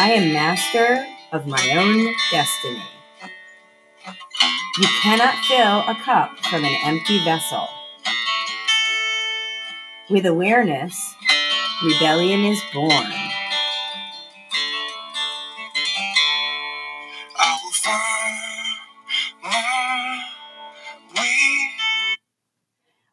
I am master of my own destiny. You cannot fill a cup from an empty vessel. With awareness, rebellion is born. I will find my way.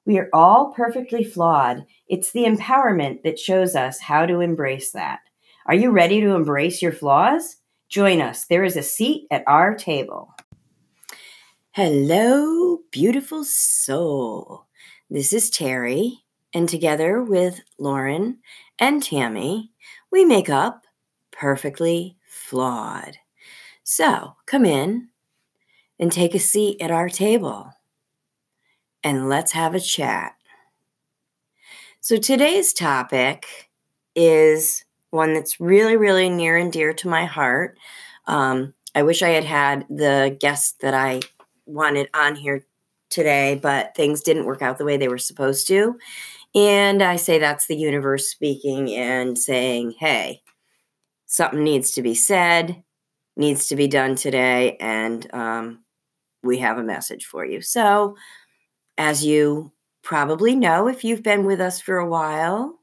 We are all perfectly flawed. It's the empowerment that shows us how to embrace that. Are you ready to embrace your flaws? Join us. There is a seat at our table. Hello, beautiful soul. This is Terry, and together with Lauren and Tammy, we make up Perfectly Flawed. So come in and take a seat at our table, and let's have a chat. So today's topic is one that's really, really near and dear to my heart. Um, I wish I had had the guest that I wanted on here today, but things didn't work out the way they were supposed to. And I say that's the universe speaking and saying, hey, something needs to be said, needs to be done today, and um, we have a message for you. So, as you probably know, if you've been with us for a while,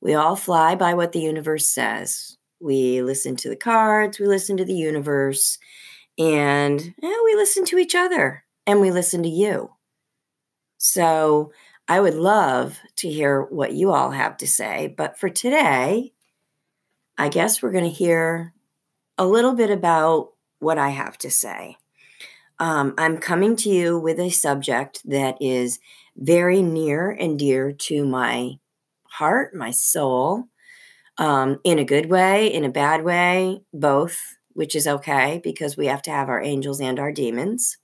we all fly by what the universe says. We listen to the cards, we listen to the universe, and yeah, we listen to each other and we listen to you. So I would love to hear what you all have to say. But for today, I guess we're going to hear a little bit about what I have to say. Um, I'm coming to you with a subject that is very near and dear to my heart, my soul, um, in a good way, in a bad way, both, which is okay because we have to have our angels and our demons.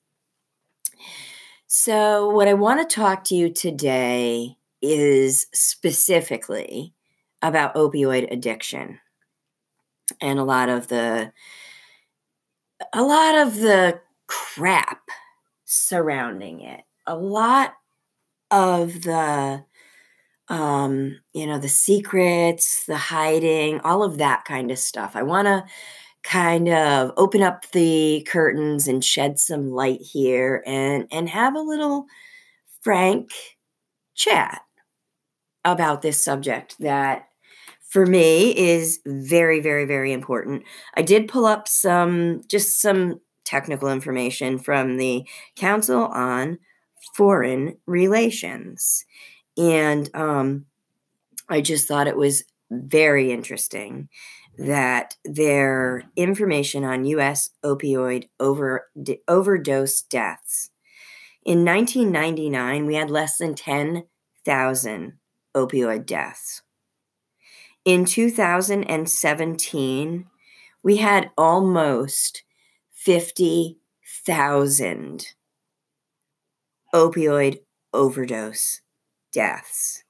So, what I want to talk to you today is specifically about opioid addiction and a lot of the a lot of the crap surrounding it a lot of the um, you know, the secrets, the hiding, all of that kind of stuff. I want to kind of open up the curtains and shed some light here and and have a little frank chat about this subject that for me is very very very important. I did pull up some just some technical information from the Council on Foreign Relations and um, I just thought it was very interesting that their information on U.S. opioid over, overdose deaths. In 1999, we had less than 10,000 opioid deaths. In 2017, we had almost 50,000 opioid overdose deaths.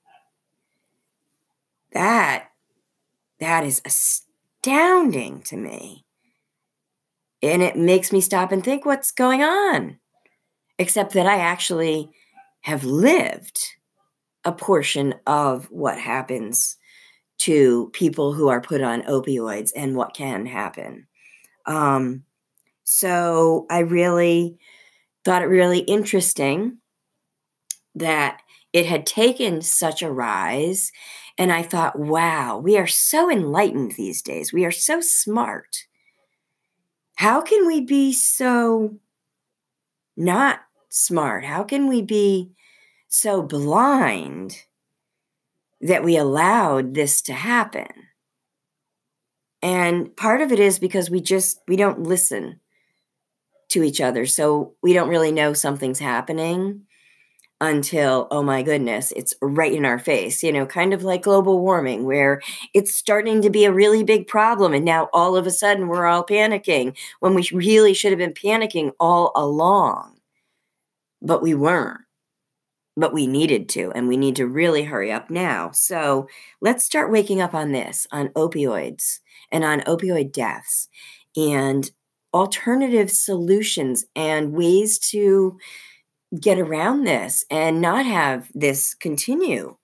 That that is astounding to me. And it makes me stop and think what's going on. Except that I actually have lived a portion of what happens to people who are put on opioids and what can happen. Um, so I really thought it really interesting that it had taken such a rise. And I thought, wow, we are so enlightened these days. We are so smart. How can we be so not smart? How can we be so blind that we allowed this to happen? And part of it is because we just we don't listen to each other. So we don't really know something's happening until, oh my goodness, it's right in our face, you know, kind of like global warming, where it's starting to be a really big problem. And now all of a sudden we're all panicking when we really should have been panicking all along. But we weren't. But we needed to, and we need to really hurry up now. So let's start waking up on this, on opioids and on opioid deaths and alternative solutions and ways to get around this and not have this continue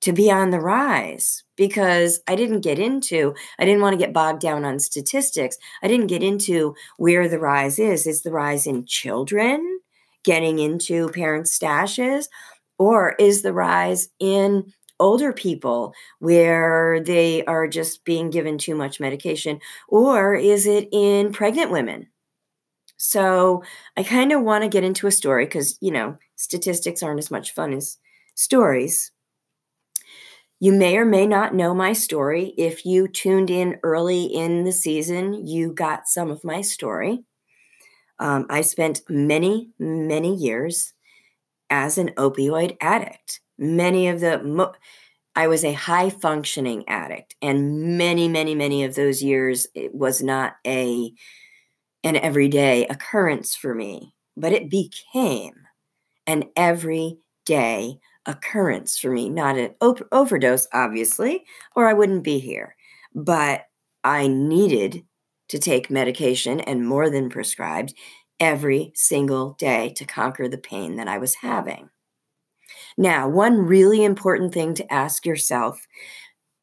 to be on the rise because I didn't get into, I didn't want to get bogged down on statistics. I didn't get into where the rise is. Is the rise in children getting into parents' stashes? Or is the rise in older people where they are just being given too much medication? Or is it in pregnant women? So I kind of want to get into a story because, you know, statistics aren't as much fun as stories. You may or may not know my story. If you tuned in early in the season, you got some of my story. Um, I spent many, many years as an opioid addict. Many of the, mo- I was a high functioning addict, and many, many, many of those years it was not a an everyday occurrence for me, but it became an everyday occurrence for me. Not an op- overdose, obviously, or I wouldn't be here, but I needed to take medication and more than prescribed every single day to conquer the pain that I was having. Now, one really important thing to ask yourself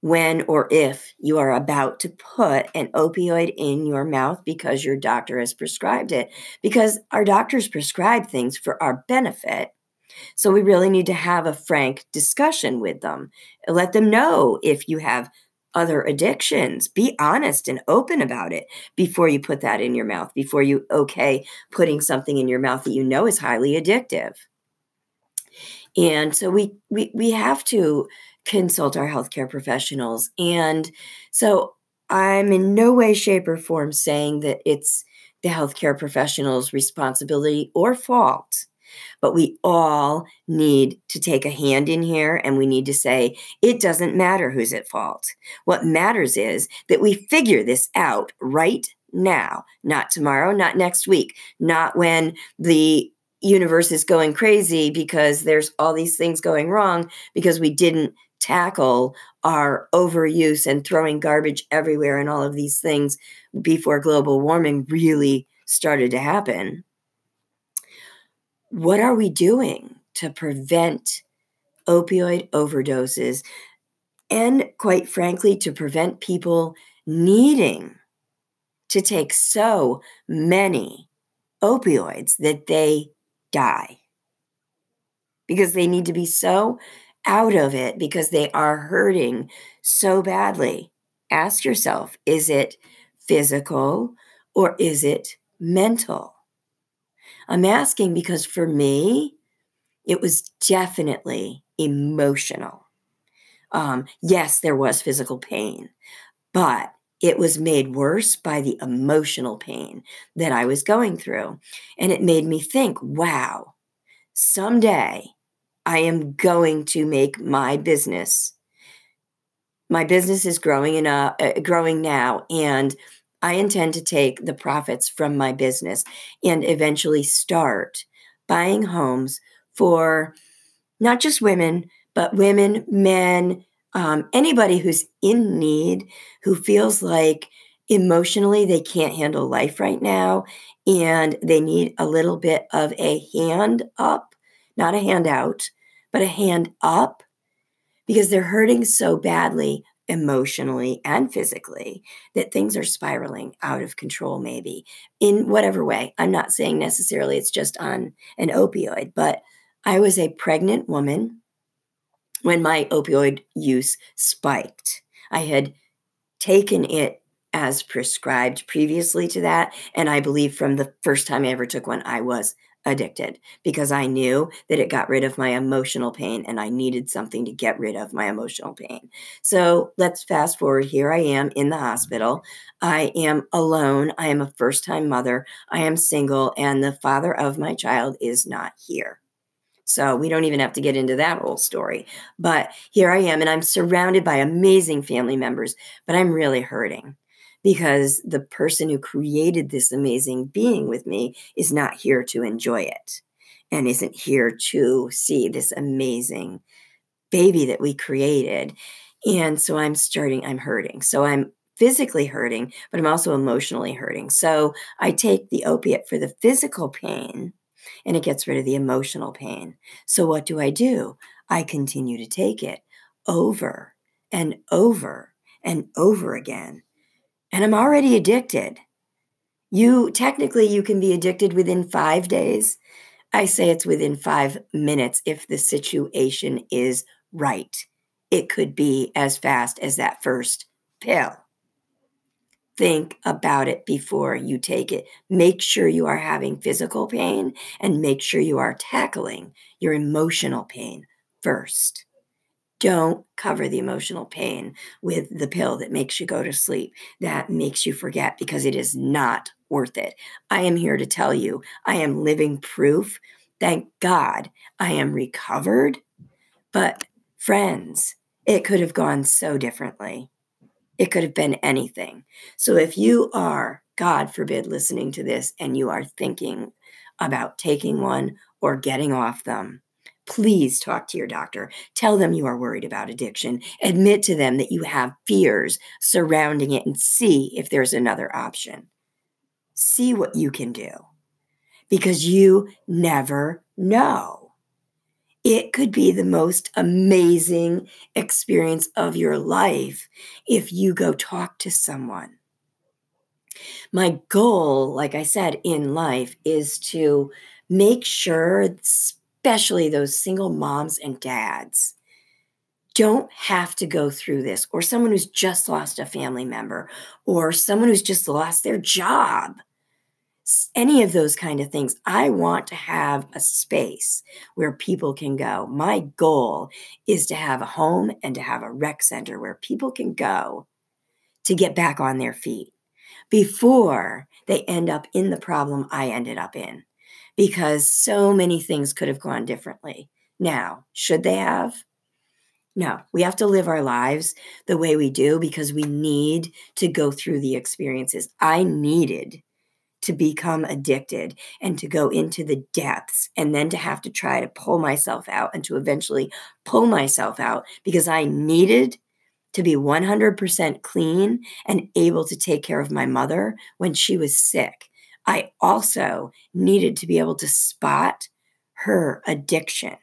when or if you are about to put an opioid in your mouth because your doctor has prescribed it, because our doctors prescribe things for our benefit. So we really need to have a frank discussion with them. Let them know if you have other addictions. Be honest and open about it before you put that in your mouth, before you okay putting something in your mouth that you know is highly addictive. And so we we we have to consult our healthcare professionals. And so I'm in no way, shape, or form saying that it's the healthcare professional's responsibility or fault but we all need to take a hand in here and we need to say, it doesn't matter who's at fault. What matters is that we figure this out right now, not tomorrow, not next week, not when the universe is going crazy because there's all these things going wrong because we didn't tackle our overuse and throwing garbage everywhere and all of these things before global warming really started to happen what are we doing to prevent opioid overdoses and, quite frankly, to prevent people needing to take so many opioids that they die? Because they need to be so out of it because they are hurting so badly. Ask yourself is it physical or is it mental? I'm asking because for me, it was definitely emotional. Um, yes, there was physical pain, but it was made worse by the emotional pain that I was going through. And it made me think, wow, someday I am going to make my business. My business is growing in a, uh, growing now, and I intend to take the profits from my business and eventually start buying homes for not just women, but women, men, um, anybody who's in need, who feels like emotionally they can't handle life right now and they need a little bit of a hand up, not a handout, but a hand up because they're hurting so badly emotionally and physically that things are spiraling out of control maybe in whatever way. I'm not saying necessarily it's just on an opioid but i was a pregnant woman when my opioid use spiked. I had taken it as prescribed previously to that and i believe from the first time i ever took one i was addicted because I knew that it got rid of my emotional pain and I needed something to get rid of my emotional pain. So let's fast forward. Here I am in the hospital. I am alone. I am a first time mother. I am single, and the father of my child is not here. So we don't even have to get into that whole story. But here I am, and I'm surrounded by amazing family members, but I'm really hurting because the person who created this amazing being with me is not here to enjoy it and isn't here to see this amazing baby that we created. And so I'm starting, I'm hurting. So I'm physically hurting, but I'm also emotionally hurting. So I take the opiate for the physical pain and it gets rid of the emotional pain. So what do I do? I continue to take it over and over and over again. And I'm already addicted. You technically you can be addicted within 5 days. I say it's within 5 minutes if the situation is right. It could be as fast as that first pill think about it before you take it. Make sure you are having physical pain and make sure you are tackling your emotional pain first. Don't cover the emotional pain with the pill that makes you go to sleep, that makes you forget because it is not worth it. I am here to tell you, I am living proof. Thank God I am recovered. But, friends, it could have gone so differently. It could have been anything. So if you are, God forbid, listening to this and you are thinking about taking one or getting off them, please talk to your doctor. Tell them you are worried about addiction. Admit to them that you have fears surrounding it and see if there's another option. See what you can do because you never know it could be the most amazing experience of your life if you go talk to someone. My goal, like I said, in life is to make sure, especially those single moms and dads, don't have to go through this, or someone who's just lost a family member, or someone who's just lost their job any of those kind of things. I want to have a space where people can go. My goal is to have a home and to have a rec center where people can go to get back on their feet before they end up in the problem I ended up in. Because so many things could have gone differently. Now, should they have? No, we have to live our lives the way we do because we need to go through the experiences. I needed to become addicted and to go into the depths and then to have to try to pull myself out and to eventually pull myself out because I needed to be 100% clean and able to take care of my mother when she was sick. I also needed to be able to spot her addiction.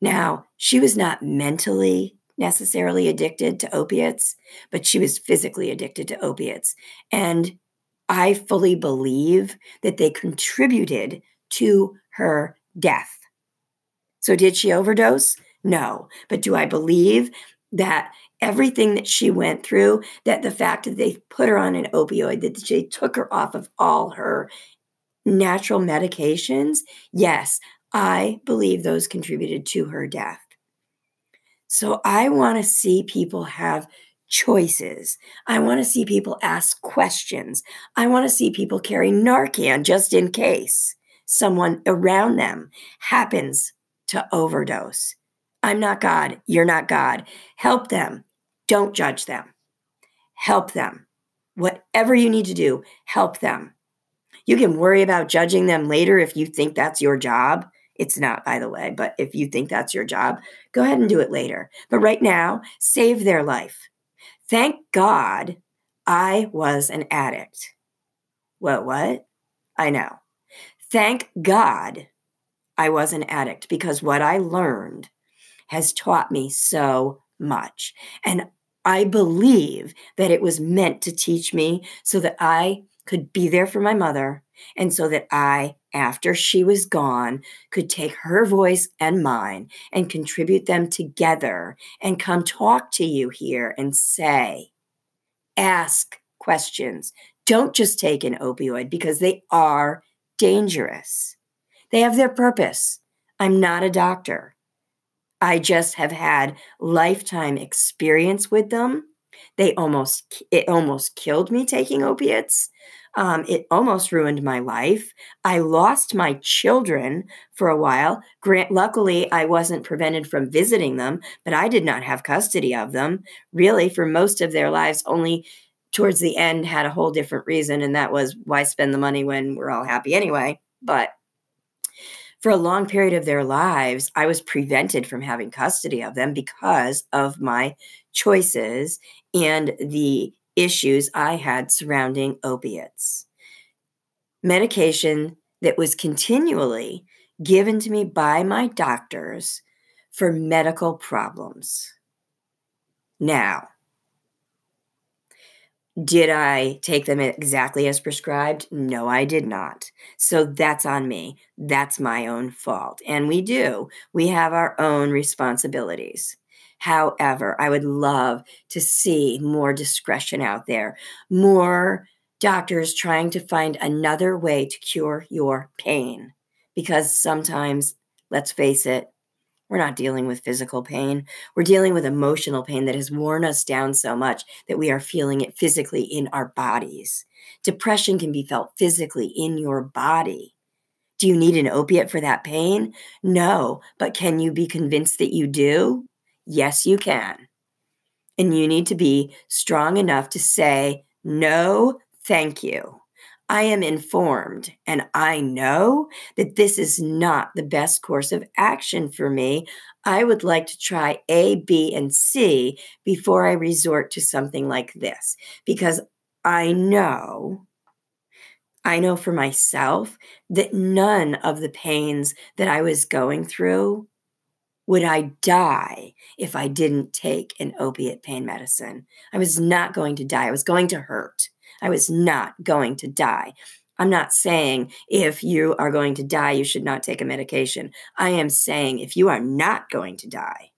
Now, she was not mentally necessarily addicted to opiates, but she was physically addicted to opiates. And I fully believe that they contributed to her death. So, did she overdose? No. But do I believe that everything that she went through, that the fact that they put her on an opioid, that they took her off of all her natural medications? Yes, I believe those contributed to her death. So, I want to see people have choices. I want to see people ask questions. I want to see people carry Narcan just in case someone around them happens to overdose. I'm not God. You're not God. Help them. Don't judge them. Help them. Whatever you need to do, help them. You can worry about judging them later if you think that's your job. It's not, by the way, but if you think that's your job, go ahead and do it later. But right now, save their life. Thank God I was an addict. What, what? I know. Thank God I was an addict because what I learned has taught me so much. And I believe that it was meant to teach me so that I could be there for my mother and so that I, after she was gone, could take her voice and mine and contribute them together and come talk to you here and say, ask questions. Don't just take an opioid because they are dangerous. They have their purpose. I'm not a doctor. I just have had lifetime experience with them. They almost it almost killed me taking opiates. Um, it almost ruined my life. I lost my children for a while. Grant, luckily, I wasn't prevented from visiting them, but I did not have custody of them. Really, for most of their lives, only towards the end had a whole different reason, and that was why spend the money when we're all happy anyway. But for a long period of their lives, I was prevented from having custody of them because of my choices and the issues I had surrounding opiates. Medication that was continually given to me by my doctors for medical problems. Now, did I take them exactly as prescribed? No, I did not. So that's on me. That's my own fault. And we do. We have our own responsibilities. However, I would love to see more discretion out there, more doctors trying to find another way to cure your pain. Because sometimes, let's face it, we're not dealing with physical pain. We're dealing with emotional pain that has worn us down so much that we are feeling it physically in our bodies. Depression can be felt physically in your body. Do you need an opiate for that pain? No, but can you be convinced that you do? Yes, you can. And you need to be strong enough to say, no, thank you. I am informed and I know that this is not the best course of action for me. I would like to try A, B, and C before I resort to something like this because I know. I know for myself that none of the pains that I was going through would I die if I didn't take an opiate pain medicine. I was not going to die. I was going to hurt. I was not going to die. I'm not saying if you are going to die, you should not take a medication. I am saying if you are not going to die,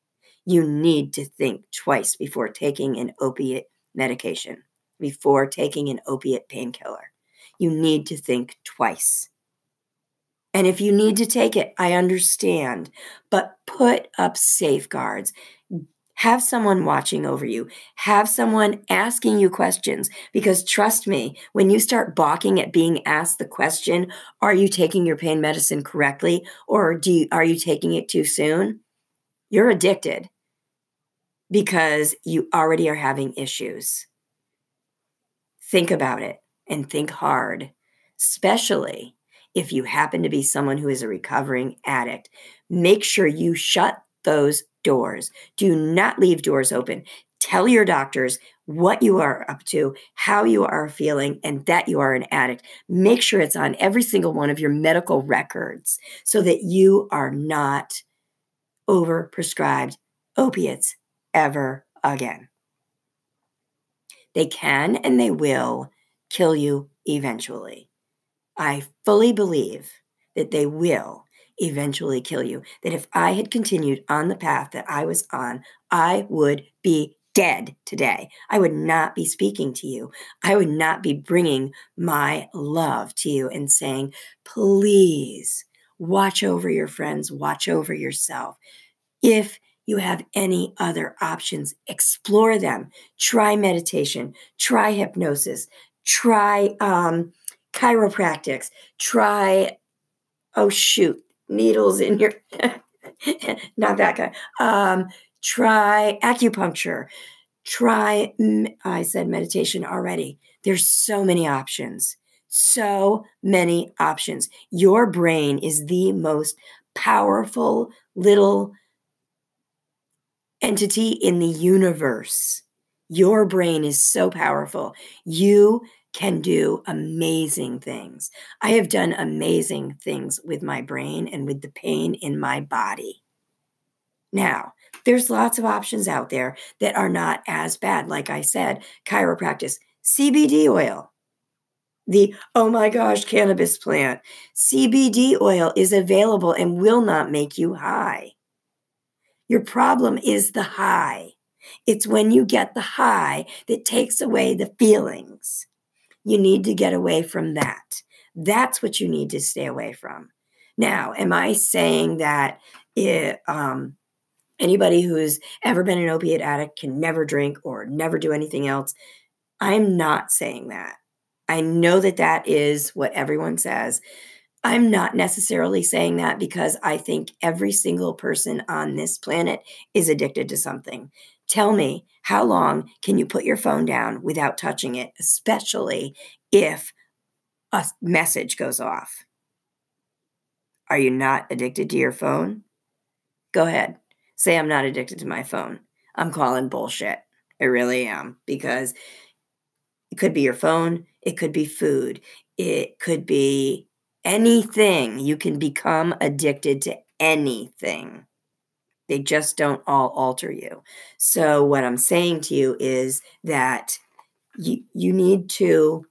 you need to think twice before taking an opiate medication, before taking an opiate painkiller. You need to think twice. And if you need to take it, I understand, but put up safeguards have someone watching over you, have someone asking you questions. Because trust me, when you start balking at being asked the question, are you taking your pain medicine correctly or do you, are you taking it too soon? You're addicted because you already are having issues. Think about it and think hard, especially if you happen to be someone who is a recovering addict. Make sure you shut those doors. Do not leave doors open. Tell your doctors what you are up to, how you are feeling, and that you are an addict. Make sure it's on every single one of your medical records so that you are not overprescribed opiates ever again. They can and they will kill you eventually. I fully believe that they will eventually kill you. That if I had continued on the path that I was on, I would be dead today. I would not be speaking to you. I would not be bringing my love to you and saying, please watch over your friends, watch over yourself. If you have any other options, explore them. Try meditation, try hypnosis, try um, chiropractics, try, oh shoot, needles in your not that guy. Um, try acupuncture. Try I said meditation already. There's so many options. So many options. Your brain is the most powerful little entity in the universe. Your brain is so powerful. You can do amazing things. I have done amazing things with my brain and with the pain in my body. Now, there's lots of options out there that are not as bad. Like I said, chiropractic, CBD oil, the oh my gosh, cannabis plant. CBD oil is available and will not make you high. Your problem is the high. It's when you get the high that takes away the feelings. You need to get away from that. That's what you need to stay away from. Now, am I saying that it, um, anybody who's ever been an opiate addict can never drink or never do anything else? I'm not saying that. I know that that is what everyone says. I'm not necessarily saying that because I think every single person on this planet is addicted to something. Tell me, how long can you put your phone down without touching it, especially if a message goes off? Are you not addicted to your phone? Go ahead. Say, I'm not addicted to my phone. I'm calling bullshit. I really am because it could be your phone, it could be food, it could be anything. You can become addicted to anything. They just don't all alter you. So what I'm saying to you is that you you need to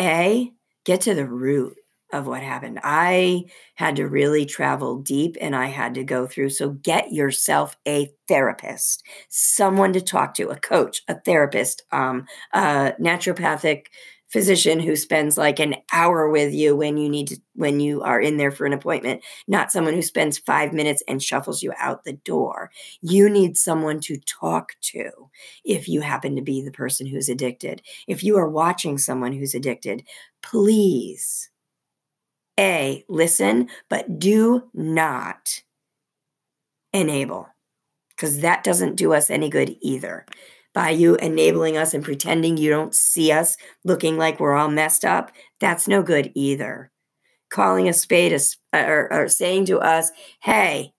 a get to the root of what happened. I had to really travel deep and I had to go through. So get yourself a therapist, someone to talk to, a coach, a therapist, um, a naturopathic physician who spends like an hour with you when you need to when you are in there for an appointment not someone who spends 5 minutes and shuffles you out the door you need someone to talk to if you happen to be the person who's addicted if you are watching someone who's addicted please a, listen, but do not enable, because that doesn't do us any good either. By you enabling us and pretending you don't see us looking like we're all messed up, that's no good either. Calling a spade a, or, or saying to us, hey,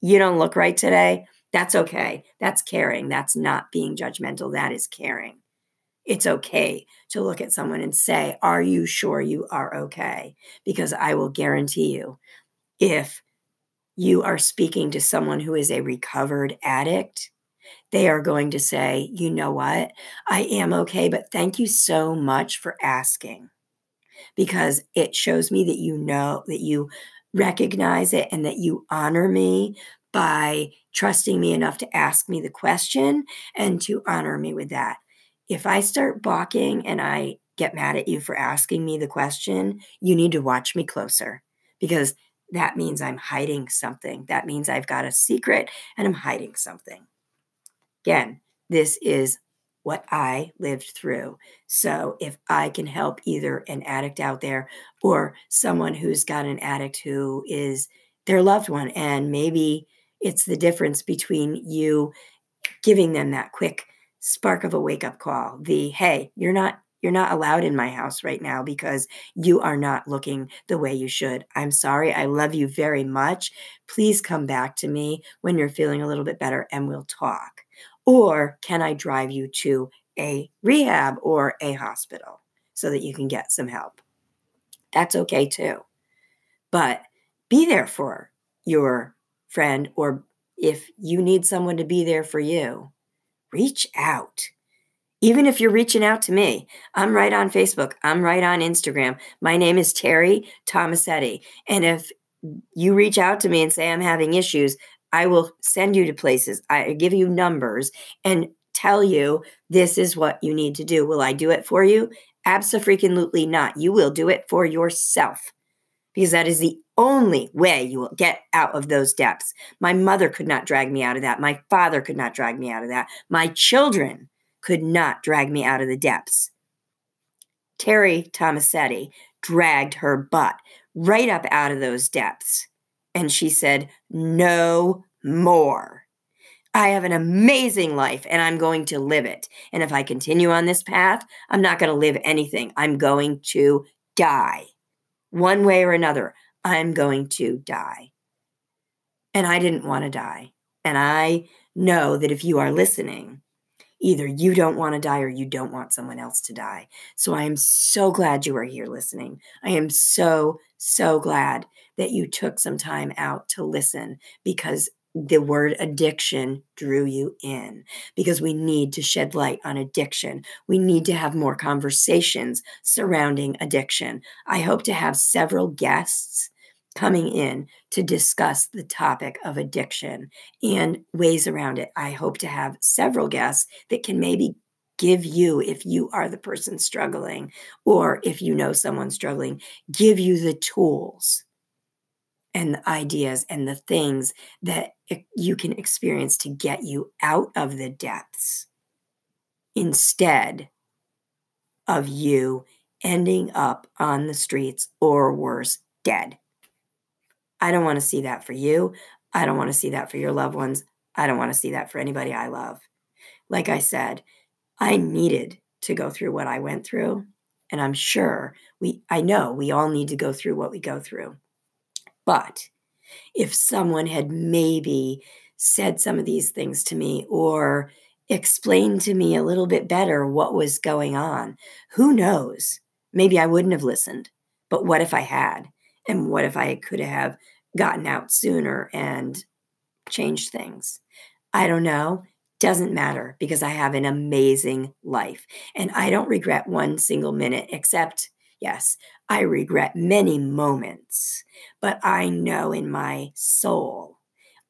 you don't look right today, that's okay. That's caring. That's not being judgmental. That is caring it's okay to look at someone and say, Are you sure you are okay? Because I will guarantee you, if you are speaking to someone who is a recovered addict, they are going to say, You know what? I am okay, but thank you so much for asking because it shows me that you know that you recognize it and that you honor me by trusting me enough to ask me the question and to honor me with that if I start balking and I get mad at you for asking me the question, you need to watch me closer because that means I'm hiding something. That means I've got a secret and I'm hiding something. Again, this is what I lived through. So if I can help either an addict out there or someone who's got an addict who is their loved one, and maybe it's the difference between you giving them that quick spark of a wake up call the hey you're not you're not allowed in my house right now because you are not looking the way you should. I'm sorry. I love you very much. Please come back to me when you're feeling a little bit better and we'll talk. Or can I drive you to a rehab or a hospital so that you can get some help? That's okay too. But be there for your friend, or if you need someone to be there for you, reach out. Even if you're reaching out to me, I'm right on Facebook. I'm right on Instagram. My name is Terry Tomasetti. And if you reach out to me and say I'm having issues, I will send you to places. I give you numbers and tell you this is what you need to do. Will I do it for you? Absolutely not. You will do it for yourself because that is the only way you will get out of those depths. My mother could not drag me out of that. My father could not drag me out of that. My children could not drag me out of the depths. Terry Tomasetti dragged her butt right up out of those depths. And she said, No more. I have an amazing life and I'm going to live it. And if I continue on this path, I'm not going to live anything. I'm going to die one way or another. I'm going to die. And I didn't want to die. And I know that if you are listening, either you don't want to die or you don't want someone else to die. So I am so glad you are here listening. I am so, so glad that you took some time out to listen because the word addiction drew you in because we need to shed light on addiction. We need to have more conversations surrounding addiction. I hope to have several guests coming in to discuss the topic of addiction and ways around it. I hope to have several guests that can maybe give you, if you are the person struggling, or if you know someone struggling, give you the tools and the ideas and the things that you can experience to get you out of the depths instead of you ending up on the streets or worse, dead. I don't want to see that for you. I don't want to see that for your loved ones. I don't want to see that for anybody I love. Like I said, I needed to go through what I went through. And I'm sure we, I know we all need to go through what we go through. But if someone had maybe said some of these things to me or explained to me a little bit better what was going on, who knows? Maybe I wouldn't have listened. But what if I had? And what if I could have gotten out sooner and change things? I don't know. Doesn't matter because I have an amazing life and I don't regret one single minute, except, yes, I regret many moments, but I know in my soul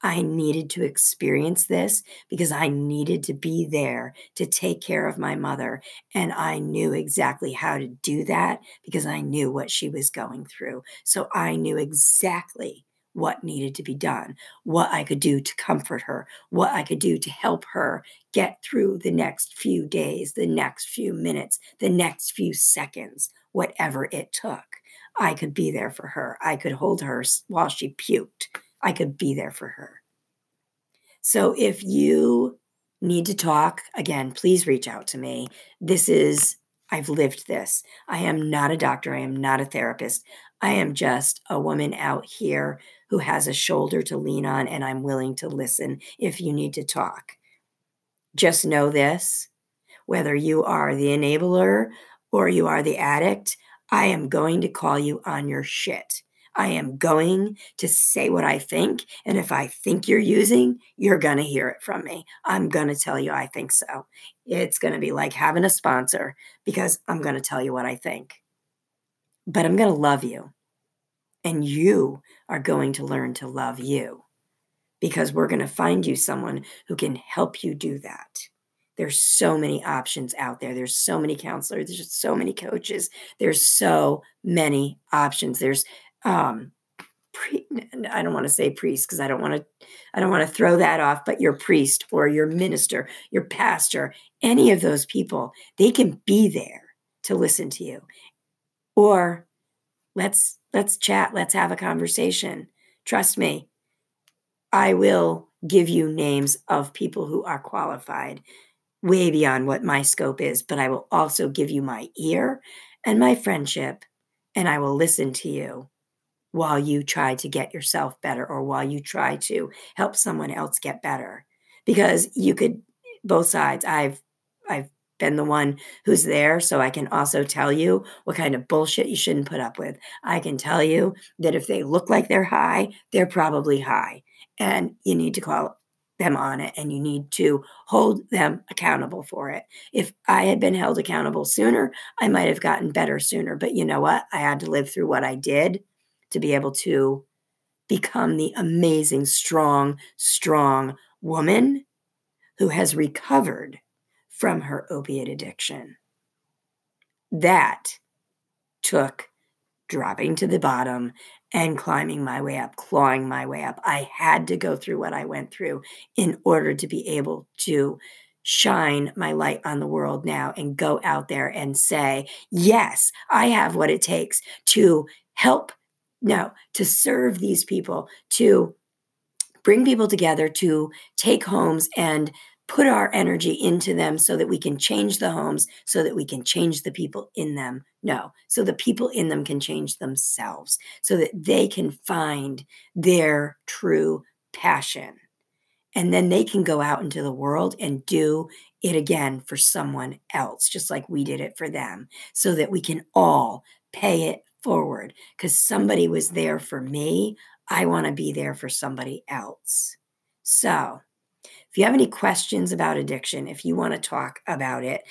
I needed to experience this because I needed to be there to take care of my mother. And I knew exactly how to do that because I knew what she was going through. So I knew exactly what needed to be done, what I could do to comfort her, what I could do to help her get through the next few days, the next few minutes, the next few seconds, whatever it took. I could be there for her. I could hold her while she puked. I could be there for her. So if you need to talk, again, please reach out to me. This is, I've lived this. I am not a doctor. I am not a therapist. I am just a woman out here who has a shoulder to lean on, and I'm willing to listen if you need to talk. Just know this whether you are the enabler or you are the addict, I am going to call you on your shit. I am going to say what I think. And if I think you're using, you're going to hear it from me. I'm going to tell you I think so. It's going to be like having a sponsor because I'm going to tell you what I think. But I'm going to love you. And you are going to learn to love you because we're going to find you someone who can help you do that. There's so many options out there. There's so many counselors. There's so many coaches. There's so many options. There's um, pre- I don't want to say priest because I don't want to I don't want to throw that off, but your priest or your minister, your pastor, any of those people, they can be there to listen to you. Or let's let's chat, let's have a conversation. Trust me. I will give you names of people who are qualified way beyond what my scope is, but I will also give you my ear and my friendship and I will listen to you while you try to get yourself better or while you try to help someone else get better because you could both sides i've i've been the one who's there so i can also tell you what kind of bullshit you shouldn't put up with i can tell you that if they look like they're high they're probably high and you need to call them on it and you need to hold them accountable for it. If I had been held accountable sooner, I might have gotten better sooner. But you know what? I had to live through what I did to be able to become the amazing, strong, strong woman who has recovered from her opiate addiction. That took dropping to the bottom and climbing my way up, clawing my way up. I had to go through what I went through in order to be able to shine my light on the world now and go out there and say, yes, I have what it takes to help no, to serve these people, to bring people together, to take homes and put our energy into them so that we can change the homes, so that we can change the people in them. No, so the people in them can change themselves, so that they can find their true passion. And then they can go out into the world and do it again for someone else, just like we did it for them, so that we can all pay it forward because somebody was there for me. I want to be there for somebody else. So, if you have any questions about addiction, if you want to talk about it,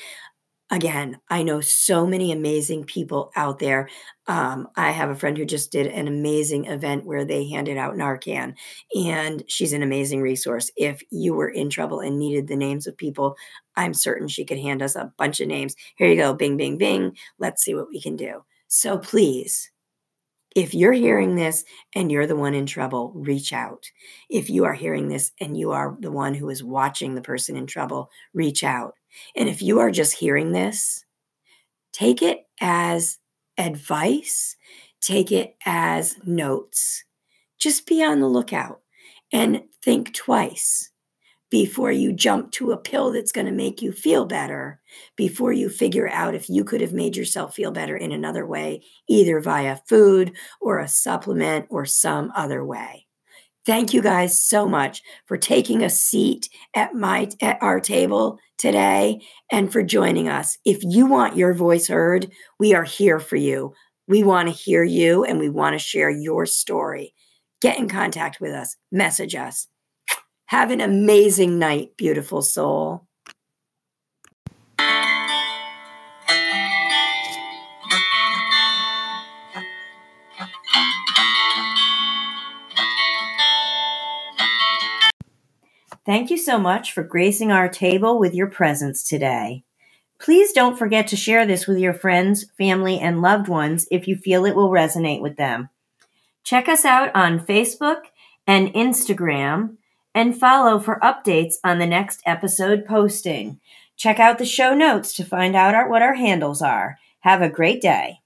again, I know so many amazing people out there. Um, I have a friend who just did an amazing event where they handed out Narcan, and she's an amazing resource. If you were in trouble and needed the names of people, I'm certain she could hand us a bunch of names. Here you go, bing, bing, bing. Let's see what we can do. So please, if you're hearing this and you're the one in trouble, reach out. If you are hearing this and you are the one who is watching the person in trouble, reach out. And if you are just hearing this, take it as advice, take it as notes. Just be on the lookout and think twice before you jump to a pill that's going to make you feel better, before you figure out if you could have made yourself feel better in another way, either via food or a supplement or some other way. Thank you guys so much for taking a seat at my at our table today and for joining us. If you want your voice heard, we are here for you. We want to hear you and we want to share your story. Get in contact with us, message us. Have an amazing night, beautiful soul. Thank you so much for gracing our table with your presence today. Please don't forget to share this with your friends, family, and loved ones if you feel it will resonate with them. Check us out on Facebook and Instagram and follow for updates on the next episode posting. Check out the show notes to find out our, what our handles are. Have a great day.